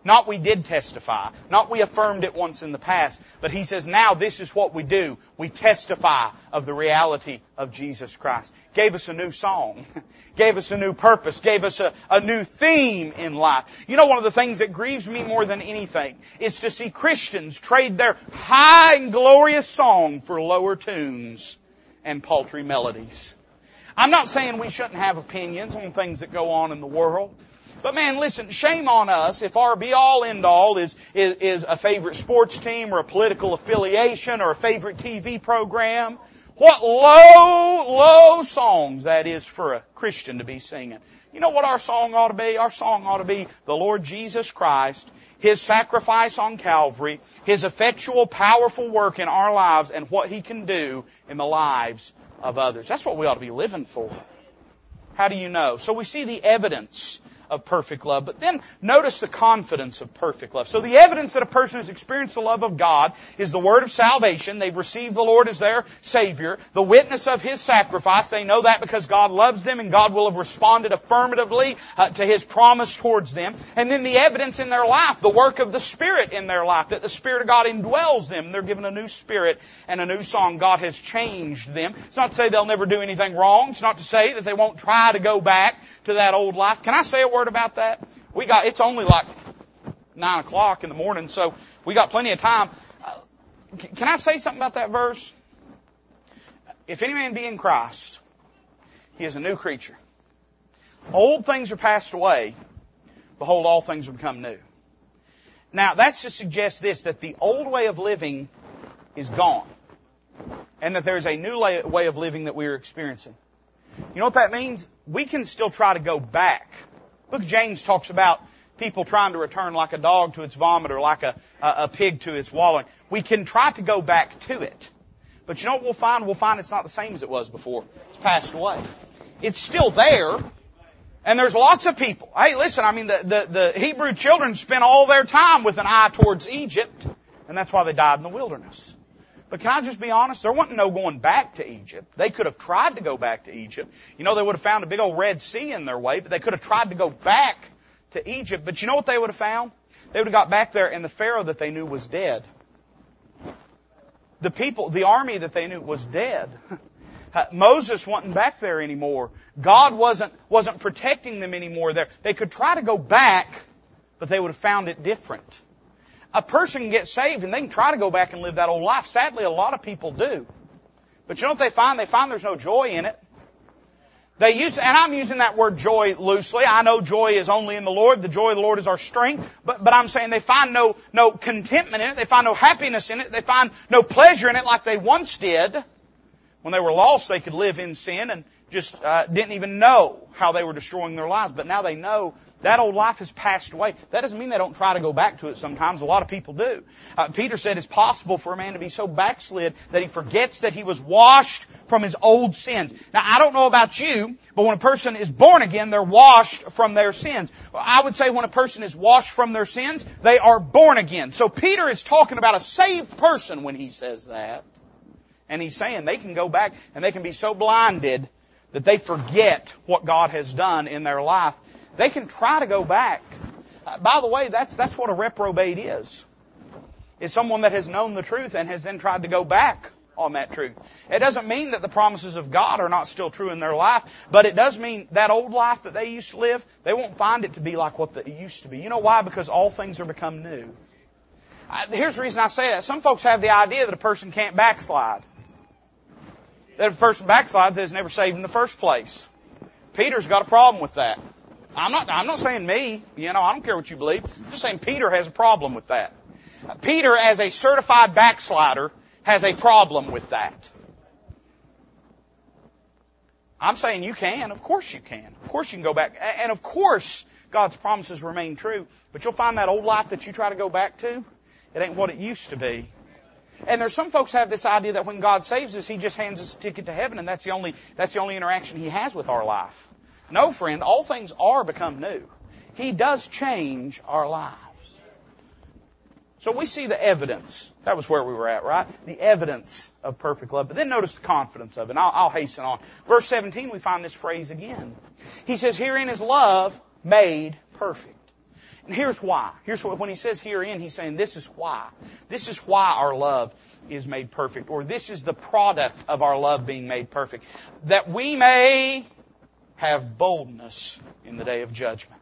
Not we did testify. Not we affirmed it once in the past. But he says now this is what we do. We testify of the reality of Jesus Christ. Gave us a new song. Gave us a new purpose. Gave us a, a new theme in life. You know one of the things that grieves me more than anything is to see Christians trade their high and glorious song for lower tunes and paltry melodies. I'm not saying we shouldn't have opinions on things that go on in the world. But man, listen, shame on us if our be all end all is, is, is a favorite sports team or a political affiliation or a favorite TV program. What low, low songs that is for a Christian to be singing. You know what our song ought to be? Our song ought to be the Lord Jesus Christ, His sacrifice on Calvary, His effectual, powerful work in our lives, and what He can do in the lives of others. That's what we ought to be living for. How do you know? So we see the evidence of perfect love. But then notice the confidence of perfect love. So the evidence that a person has experienced the love of God is the word of salvation. They've received the Lord as their Savior. The witness of His sacrifice. They know that because God loves them and God will have responded affirmatively uh, to His promise towards them. And then the evidence in their life, the work of the Spirit in their life, that the Spirit of God indwells them. They're given a new spirit and a new song. God has changed them. It's not to say they'll never do anything wrong. It's not to say that they won't try to go back to that old life. Can I say a word about that? We got, it's only like nine o'clock in the morning, so we got plenty of time. Uh, can I say something about that verse? If any man be in Christ, he is a new creature. Old things are passed away. Behold, all things become new. Now, that's to suggest this, that the old way of living is gone. And that there's a new way of living that we are experiencing. You know what that means? We can still try to go back. Look, James talks about people trying to return like a dog to its vomit or like a, a, a pig to its wallowing. We can try to go back to it. But you know what we'll find? We'll find it's not the same as it was before. It's passed away. It's still there. And there's lots of people. Hey, listen, I mean, the, the, the Hebrew children spent all their time with an eye towards Egypt, and that's why they died in the wilderness. But can I just be honest? There wasn't no going back to Egypt. They could have tried to go back to Egypt. You know, they would have found a big old Red Sea in their way, but they could have tried to go back to Egypt. But you know what they would have found? They would have got back there and the Pharaoh that they knew was dead. The people, the army that they knew was dead. Moses wasn't back there anymore. God wasn't, wasn't protecting them anymore there. They could try to go back, but they would have found it different a person can get saved and they can try to go back and live that old life. Sadly, a lot of people do. But you know what they find? They find there's no joy in it. They use, and I'm using that word joy loosely. I know joy is only in the Lord. The joy of the Lord is our strength. But, but I'm saying they find no, no contentment in it. They find no happiness in it. They find no pleasure in it like they once did. When they were lost, they could live in sin and just uh, didn't even know how they were destroying their lives. But now they know that old life has passed away. That doesn't mean they don't try to go back to it sometimes. A lot of people do. Uh, Peter said it's possible for a man to be so backslid that he forgets that he was washed from his old sins. Now, I don't know about you, but when a person is born again, they're washed from their sins. I would say when a person is washed from their sins, they are born again. So Peter is talking about a saved person when he says that. And he's saying they can go back and they can be so blinded that they forget what God has done in their life. They can try to go back. Uh, by the way, that's, that's what a reprobate is. Is someone that has known the truth and has then tried to go back on that truth. It doesn't mean that the promises of God are not still true in their life, but it does mean that old life that they used to live, they won't find it to be like what it used to be. You know why? Because all things are become new. Uh, here's the reason I say that. Some folks have the idea that a person can't backslide that if a person backslides is never saved in the first place. Peter's got a problem with that. I'm not, I'm not saying me, you know, I don't care what you believe. I'm just saying Peter has a problem with that. Peter, as a certified backslider, has a problem with that. I'm saying you can. Of course you can. Of course you can go back. And of course God's promises remain true. But you'll find that old life that you try to go back to, it ain't what it used to be. And there's some folks have this idea that when God saves us, He just hands us a ticket to heaven and that's the only, that's the only interaction He has with our life. No, friend, all things are become new. He does change our lives. So we see the evidence. That was where we were at, right? The evidence of perfect love. But then notice the confidence of it. I'll, I'll hasten on. Verse 17, we find this phrase again. He says, herein is love made perfect. And here's why. Here's what, when he says herein, he's saying this is why. This is why our love is made perfect. Or this is the product of our love being made perfect. That we may have boldness in the day of judgment.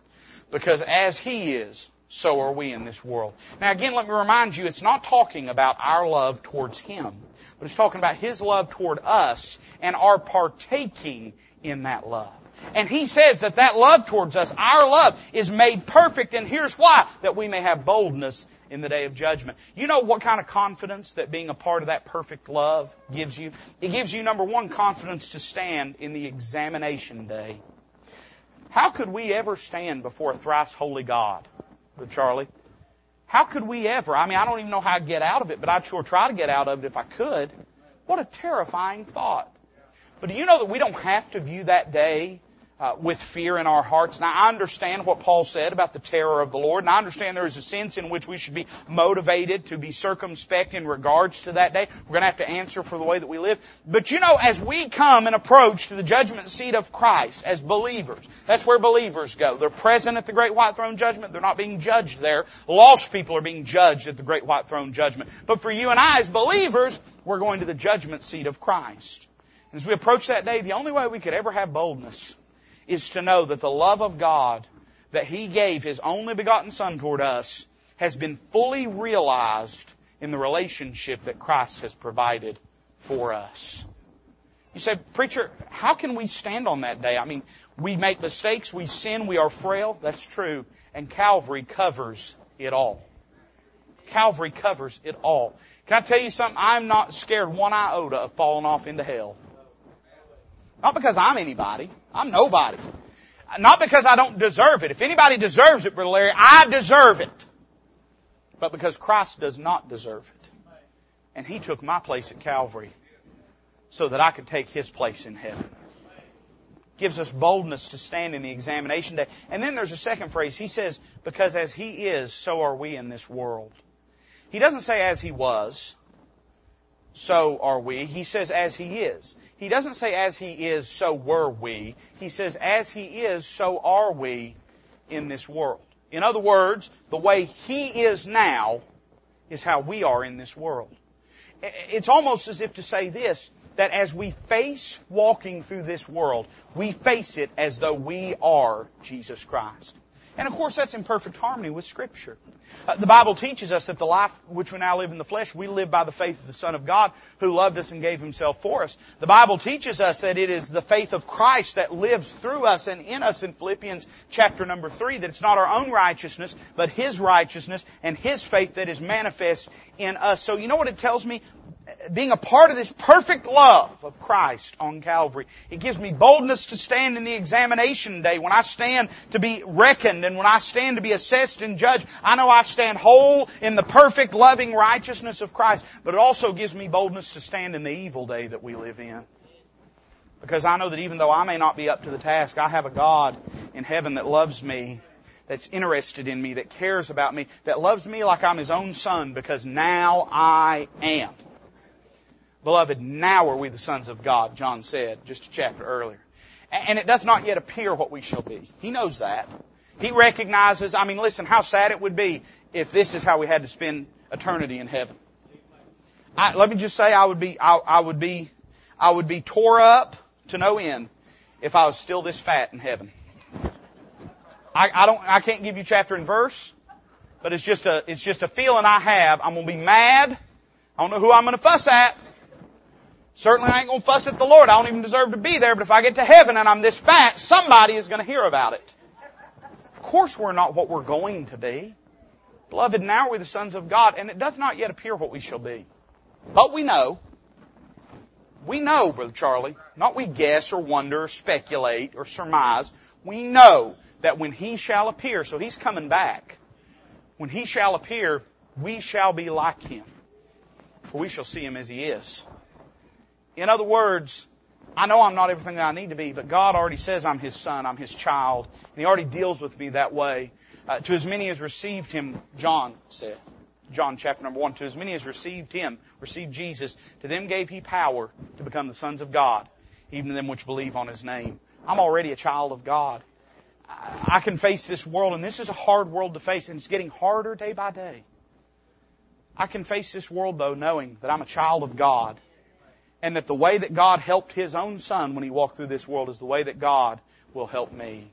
Because as he is, so are we in this world. Now again, let me remind you, it's not talking about our love towards Him, but it's talking about His love toward us and our partaking in that love. And He says that that love towards us, our love, is made perfect, and here's why, that we may have boldness in the day of judgment. You know what kind of confidence that being a part of that perfect love gives you? It gives you, number one, confidence to stand in the examination day. How could we ever stand before a thrice holy God? Charlie. How could we ever? I mean, I don't even know how I'd get out of it, but I'd sure try to get out of it if I could. What a terrifying thought. But do you know that we don't have to view that day uh, with fear in our hearts. Now, I understand what Paul said about the terror of the Lord, and I understand there is a sense in which we should be motivated to be circumspect in regards to that day. We're going to have to answer for the way that we live. But you know, as we come and approach to the judgment seat of Christ as believers, that's where believers go. They're present at the great white throne judgment. They're not being judged there. Lost people are being judged at the great white throne judgment. But for you and I as believers, we're going to the judgment seat of Christ. As we approach that day, the only way we could ever have boldness is to know that the love of God that He gave His only begotten Son toward us has been fully realized in the relationship that Christ has provided for us. You say, preacher, how can we stand on that day? I mean, we make mistakes, we sin, we are frail. That's true. And Calvary covers it all. Calvary covers it all. Can I tell you something? I'm not scared one iota of falling off into hell. Not because I'm anybody. I'm nobody. Not because I don't deserve it. If anybody deserves it, Brother Larry, I deserve it. But because Christ does not deserve it. And He took my place at Calvary so that I could take His place in heaven. Gives us boldness to stand in the examination day. And then there's a second phrase. He says, because as He is, so are we in this world. He doesn't say as He was so are we. He says, as he is. He doesn't say, as he is, so were we. He says, as he is, so are we in this world. In other words, the way he is now is how we are in this world. It's almost as if to say this, that as we face walking through this world, we face it as though we are Jesus Christ. And of course, that's in perfect harmony with Scripture. Uh, the Bible teaches us that the life which we now live in the flesh, we live by the faith of the Son of God who loved us and gave Himself for us. The Bible teaches us that it is the faith of Christ that lives through us and in us in Philippians chapter number three, that it's not our own righteousness, but His righteousness and His faith that is manifest in us. So you know what it tells me? Being a part of this perfect love of Christ on Calvary. It gives me boldness to stand in the examination day. When I stand to be reckoned and when I stand to be assessed and judged, I know I stand whole in the perfect loving righteousness of Christ. But it also gives me boldness to stand in the evil day that we live in. Because I know that even though I may not be up to the task, I have a God in heaven that loves me that's interested in me, that cares about me, that loves me like I'm His own son because now I am. Beloved, now are we the sons of God, John said just a chapter earlier. And it doth not yet appear what we shall be. He knows that. He recognizes, I mean, listen, how sad it would be if this is how we had to spend eternity in heaven. I, let me just say, I would be, I, I would be, I would be tore up to no end if I was still this fat in heaven. I, I don't, I can't give you chapter and verse, but it's just a, it's just a feeling I have. I'm gonna be mad. I don't know who I'm gonna fuss at. Certainly I ain't gonna fuss at the Lord. I don't even deserve to be there, but if I get to heaven and I'm this fat, somebody is gonna hear about it. Of course we're not what we're going to be. Beloved, now we're the sons of God, and it doth not yet appear what we shall be. But we know we know, Brother Charlie, not we guess or wonder or speculate or surmise. We know that when He shall appear, so He's coming back. When He shall appear, we shall be like Him. For we shall see Him as He is. In other words, I know I'm not everything that I need to be, but God already says I'm His son, I'm His child, and He already deals with me that way. Uh, to as many as received Him, John said. John chapter number one, to as many as received Him, received Jesus, to them gave He power to become the sons of God, even to them which believe on His name. I'm already a child of God. I can face this world, and this is a hard world to face, and it's getting harder day by day. I can face this world though knowing that I'm a child of God and that the way that God helped His own Son when He walked through this world is the way that God will help me.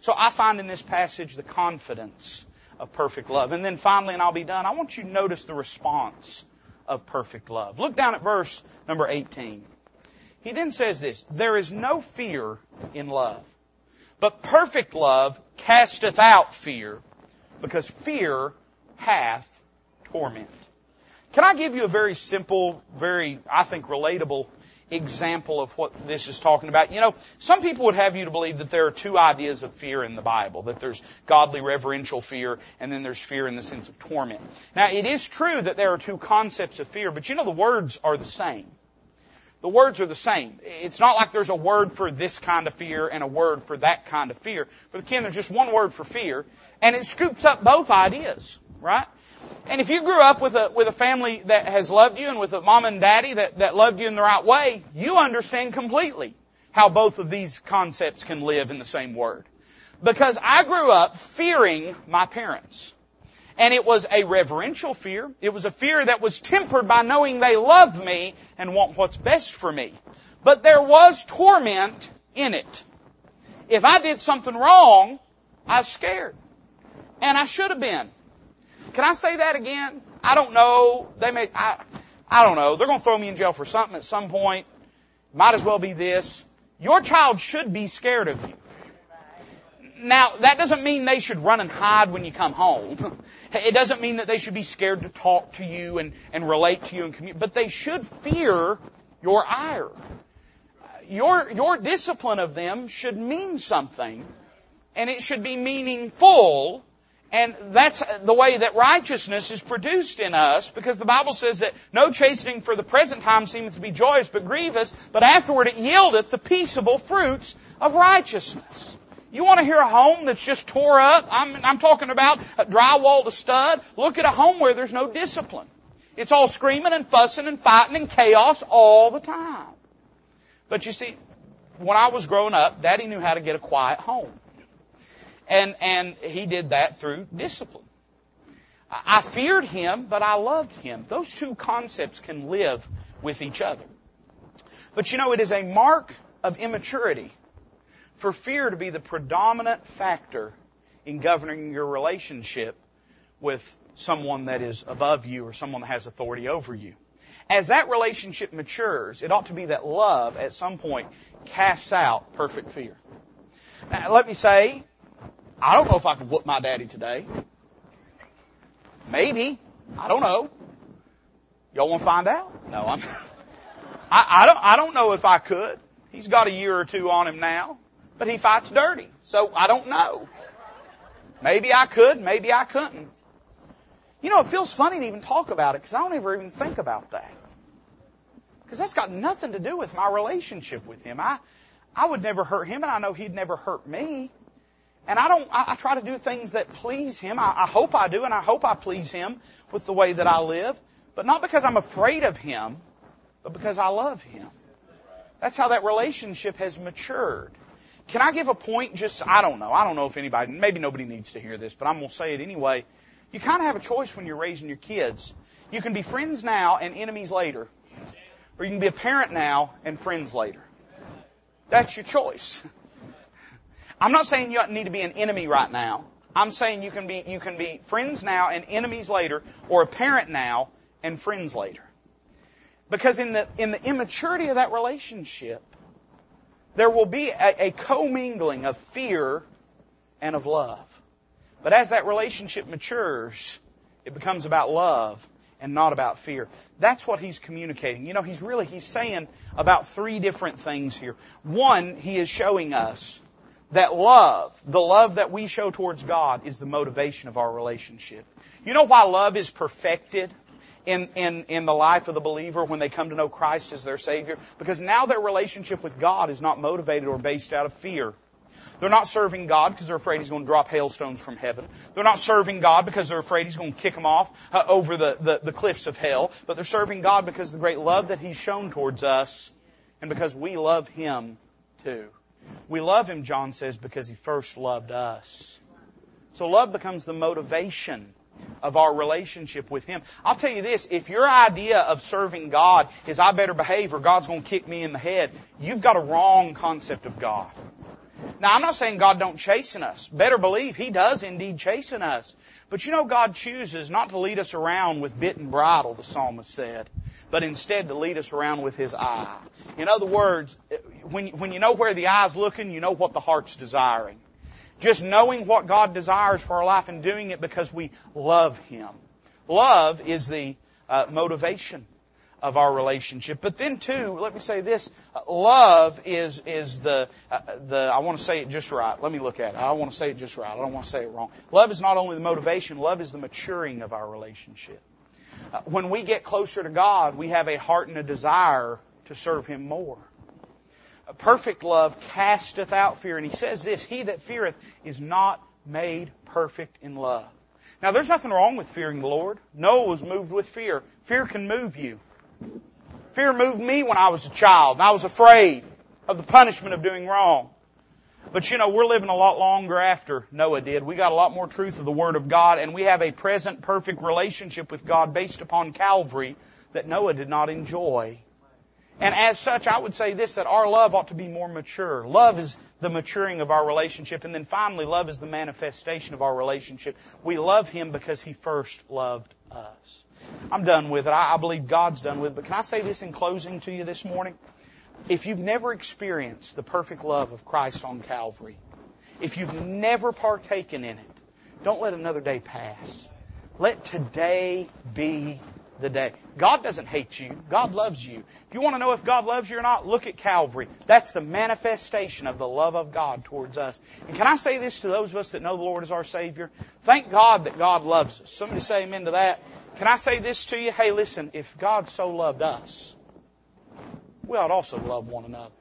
So I find in this passage the confidence of perfect love. And then finally, and I'll be done, I want you to notice the response of perfect love. Look down at verse number 18. He then says this, There is no fear in love, but perfect love casteth out fear, because fear hath torment. Can I give you a very simple, very, I think, relatable example of what this is talking about? You know, some people would have you to believe that there are two ideas of fear in the Bible, that there's godly reverential fear, and then there's fear in the sense of torment. Now, it is true that there are two concepts of fear, but you know the words are the same. The words are the same. It's not like there's a word for this kind of fear and a word for that kind of fear. But again, there's just one word for fear, and it scoops up both ideas, right? And if you grew up with a, with a family that has loved you and with a mom and daddy that, that loved you in the right way, you understand completely how both of these concepts can live in the same word. Because I grew up fearing my parents. And it was a reverential fear. It was a fear that was tempered by knowing they love me and want what's best for me. But there was torment in it. If I did something wrong, I was scared. And I should have been. Can I say that again? I don't know. They may, I, I don't know. They're going to throw me in jail for something at some point. Might as well be this. Your child should be scared of you. Now, that doesn't mean they should run and hide when you come home. It doesn't mean that they should be scared to talk to you and, and relate to you and communicate, but they should fear your ire. Your, your discipline of them should mean something, and it should be meaningful, and that's the way that righteousness is produced in us, because the Bible says that no chastening for the present time seemeth to be joyous but grievous, but afterward it yieldeth the peaceable fruits of righteousness. You want to hear a home that's just tore up? I'm, I'm talking about a drywall to stud. Look at a home where there's no discipline. It's all screaming and fussing and fighting and chaos all the time. But you see, when I was growing up, Daddy knew how to get a quiet home. And, and he did that through discipline. I feared him, but I loved him. Those two concepts can live with each other. But you know, it is a mark of immaturity for fear to be the predominant factor in governing your relationship with someone that is above you or someone that has authority over you. As that relationship matures, it ought to be that love at some point casts out perfect fear. Now, let me say, I don't know if I could whoop my daddy today. Maybe. I don't know. Y'all want to find out? No, I'm. I, I don't. I don't know if I could. He's got a year or two on him now, but he fights dirty, so I don't know. Maybe I could. Maybe I couldn't. You know, it feels funny to even talk about it because I don't ever even think about that. Because that's got nothing to do with my relationship with him. I, I would never hurt him, and I know he'd never hurt me. And I don't, I, I try to do things that please Him. I, I hope I do, and I hope I please Him with the way that I live. But not because I'm afraid of Him, but because I love Him. That's how that relationship has matured. Can I give a point just, I don't know. I don't know if anybody, maybe nobody needs to hear this, but I'm going to say it anyway. You kind of have a choice when you're raising your kids. You can be friends now and enemies later. Or you can be a parent now and friends later. That's your choice. I'm not saying you need to be an enemy right now. I'm saying you can be, you can be friends now and enemies later, or a parent now and friends later. Because in the, in the immaturity of that relationship, there will be a, a commingling of fear and of love. But as that relationship matures, it becomes about love and not about fear. That's what he's communicating. You know, he's really, he's saying about three different things here. One, he is showing us that love, the love that we show towards God is the motivation of our relationship. You know why love is perfected in, in, in the life of the believer when they come to know Christ as their Savior? Because now their relationship with God is not motivated or based out of fear. They're not serving God because they're afraid He's going to drop hailstones from heaven. They're not serving God because they're afraid He's going to kick them off uh, over the, the, the cliffs of hell. But they're serving God because of the great love that He's shown towards us and because we love Him too. We love Him, John says, because He first loved us. So love becomes the motivation of our relationship with Him. I'll tell you this, if your idea of serving God is I better behave or God's going to kick me in the head, you've got a wrong concept of God. Now, I'm not saying God don't chasten us. Better believe He does indeed chasten us. But you know, God chooses not to lead us around with bit and bridle, the psalmist said, but instead to lead us around with His eye. In other words, when, when you know where the eye's looking, you know what the heart's desiring. Just knowing what God desires for our life and doing it because we love Him. Love is the uh, motivation of our relationship. But then too, let me say this: love is is the uh, the. I want to say it just right. Let me look at it. I want to say it just right. I don't want to say it wrong. Love is not only the motivation. Love is the maturing of our relationship. Uh, when we get closer to God, we have a heart and a desire to serve Him more. A perfect love casteth out fear, and He says this: He that feareth is not made perfect in love. Now, there's nothing wrong with fearing the Lord. Noah was moved with fear. Fear can move you. Fear moved me when I was a child, and I was afraid of the punishment of doing wrong. But you know, we're living a lot longer after Noah did. We got a lot more truth of the Word of God, and we have a present perfect relationship with God based upon Calvary that Noah did not enjoy. And as such, I would say this, that our love ought to be more mature. Love is the maturing of our relationship. And then finally, love is the manifestation of our relationship. We love Him because He first loved us. I'm done with it. I, I believe God's done with it. But can I say this in closing to you this morning? If you've never experienced the perfect love of Christ on Calvary, if you've never partaken in it, don't let another day pass. Let today be the day. God doesn't hate you. God loves you. If you want to know if God loves you or not, look at Calvary. That's the manifestation of the love of God towards us. And can I say this to those of us that know the Lord as our Savior? Thank God that God loves us. Somebody say amen to that. Can I say this to you? Hey, listen, if God so loved us, we ought also love one another.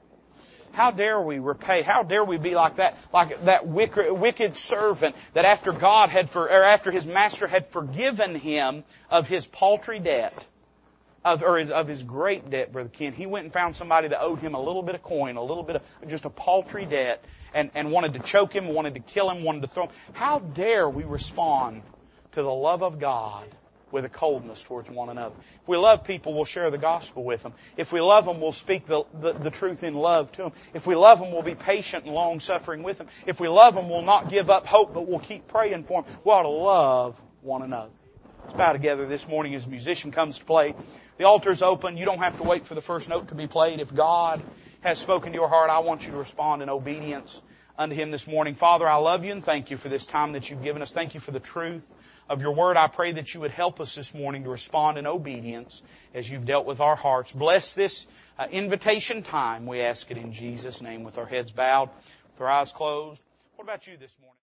How dare we repay? How dare we be like that, like that wicked servant that after God had for, or after his master had forgiven him of his paltry debt, of, or his, of his great debt, Brother Ken, he went and found somebody that owed him a little bit of coin, a little bit of just a paltry debt, and, and wanted to choke him, wanted to kill him, wanted to throw him. How dare we respond to the love of God with a coldness towards one another. If we love people, we'll share the gospel with them. If we love them, we'll speak the, the, the truth in love to them. If we love them, we'll be patient and long suffering with them. If we love them, we'll not give up hope, but we'll keep praying for them. We ought to love one another. Let's bow together this morning as a musician comes to play. The altar's open. You don't have to wait for the first note to be played. If God has spoken to your heart, I want you to respond in obedience unto Him this morning. Father, I love you and thank you for this time that you've given us. Thank you for the truth of your word. I pray that you would help us this morning to respond in obedience as you've dealt with our hearts. Bless this uh, invitation time. We ask it in Jesus' name with our heads bowed, with our eyes closed. What about you this morning?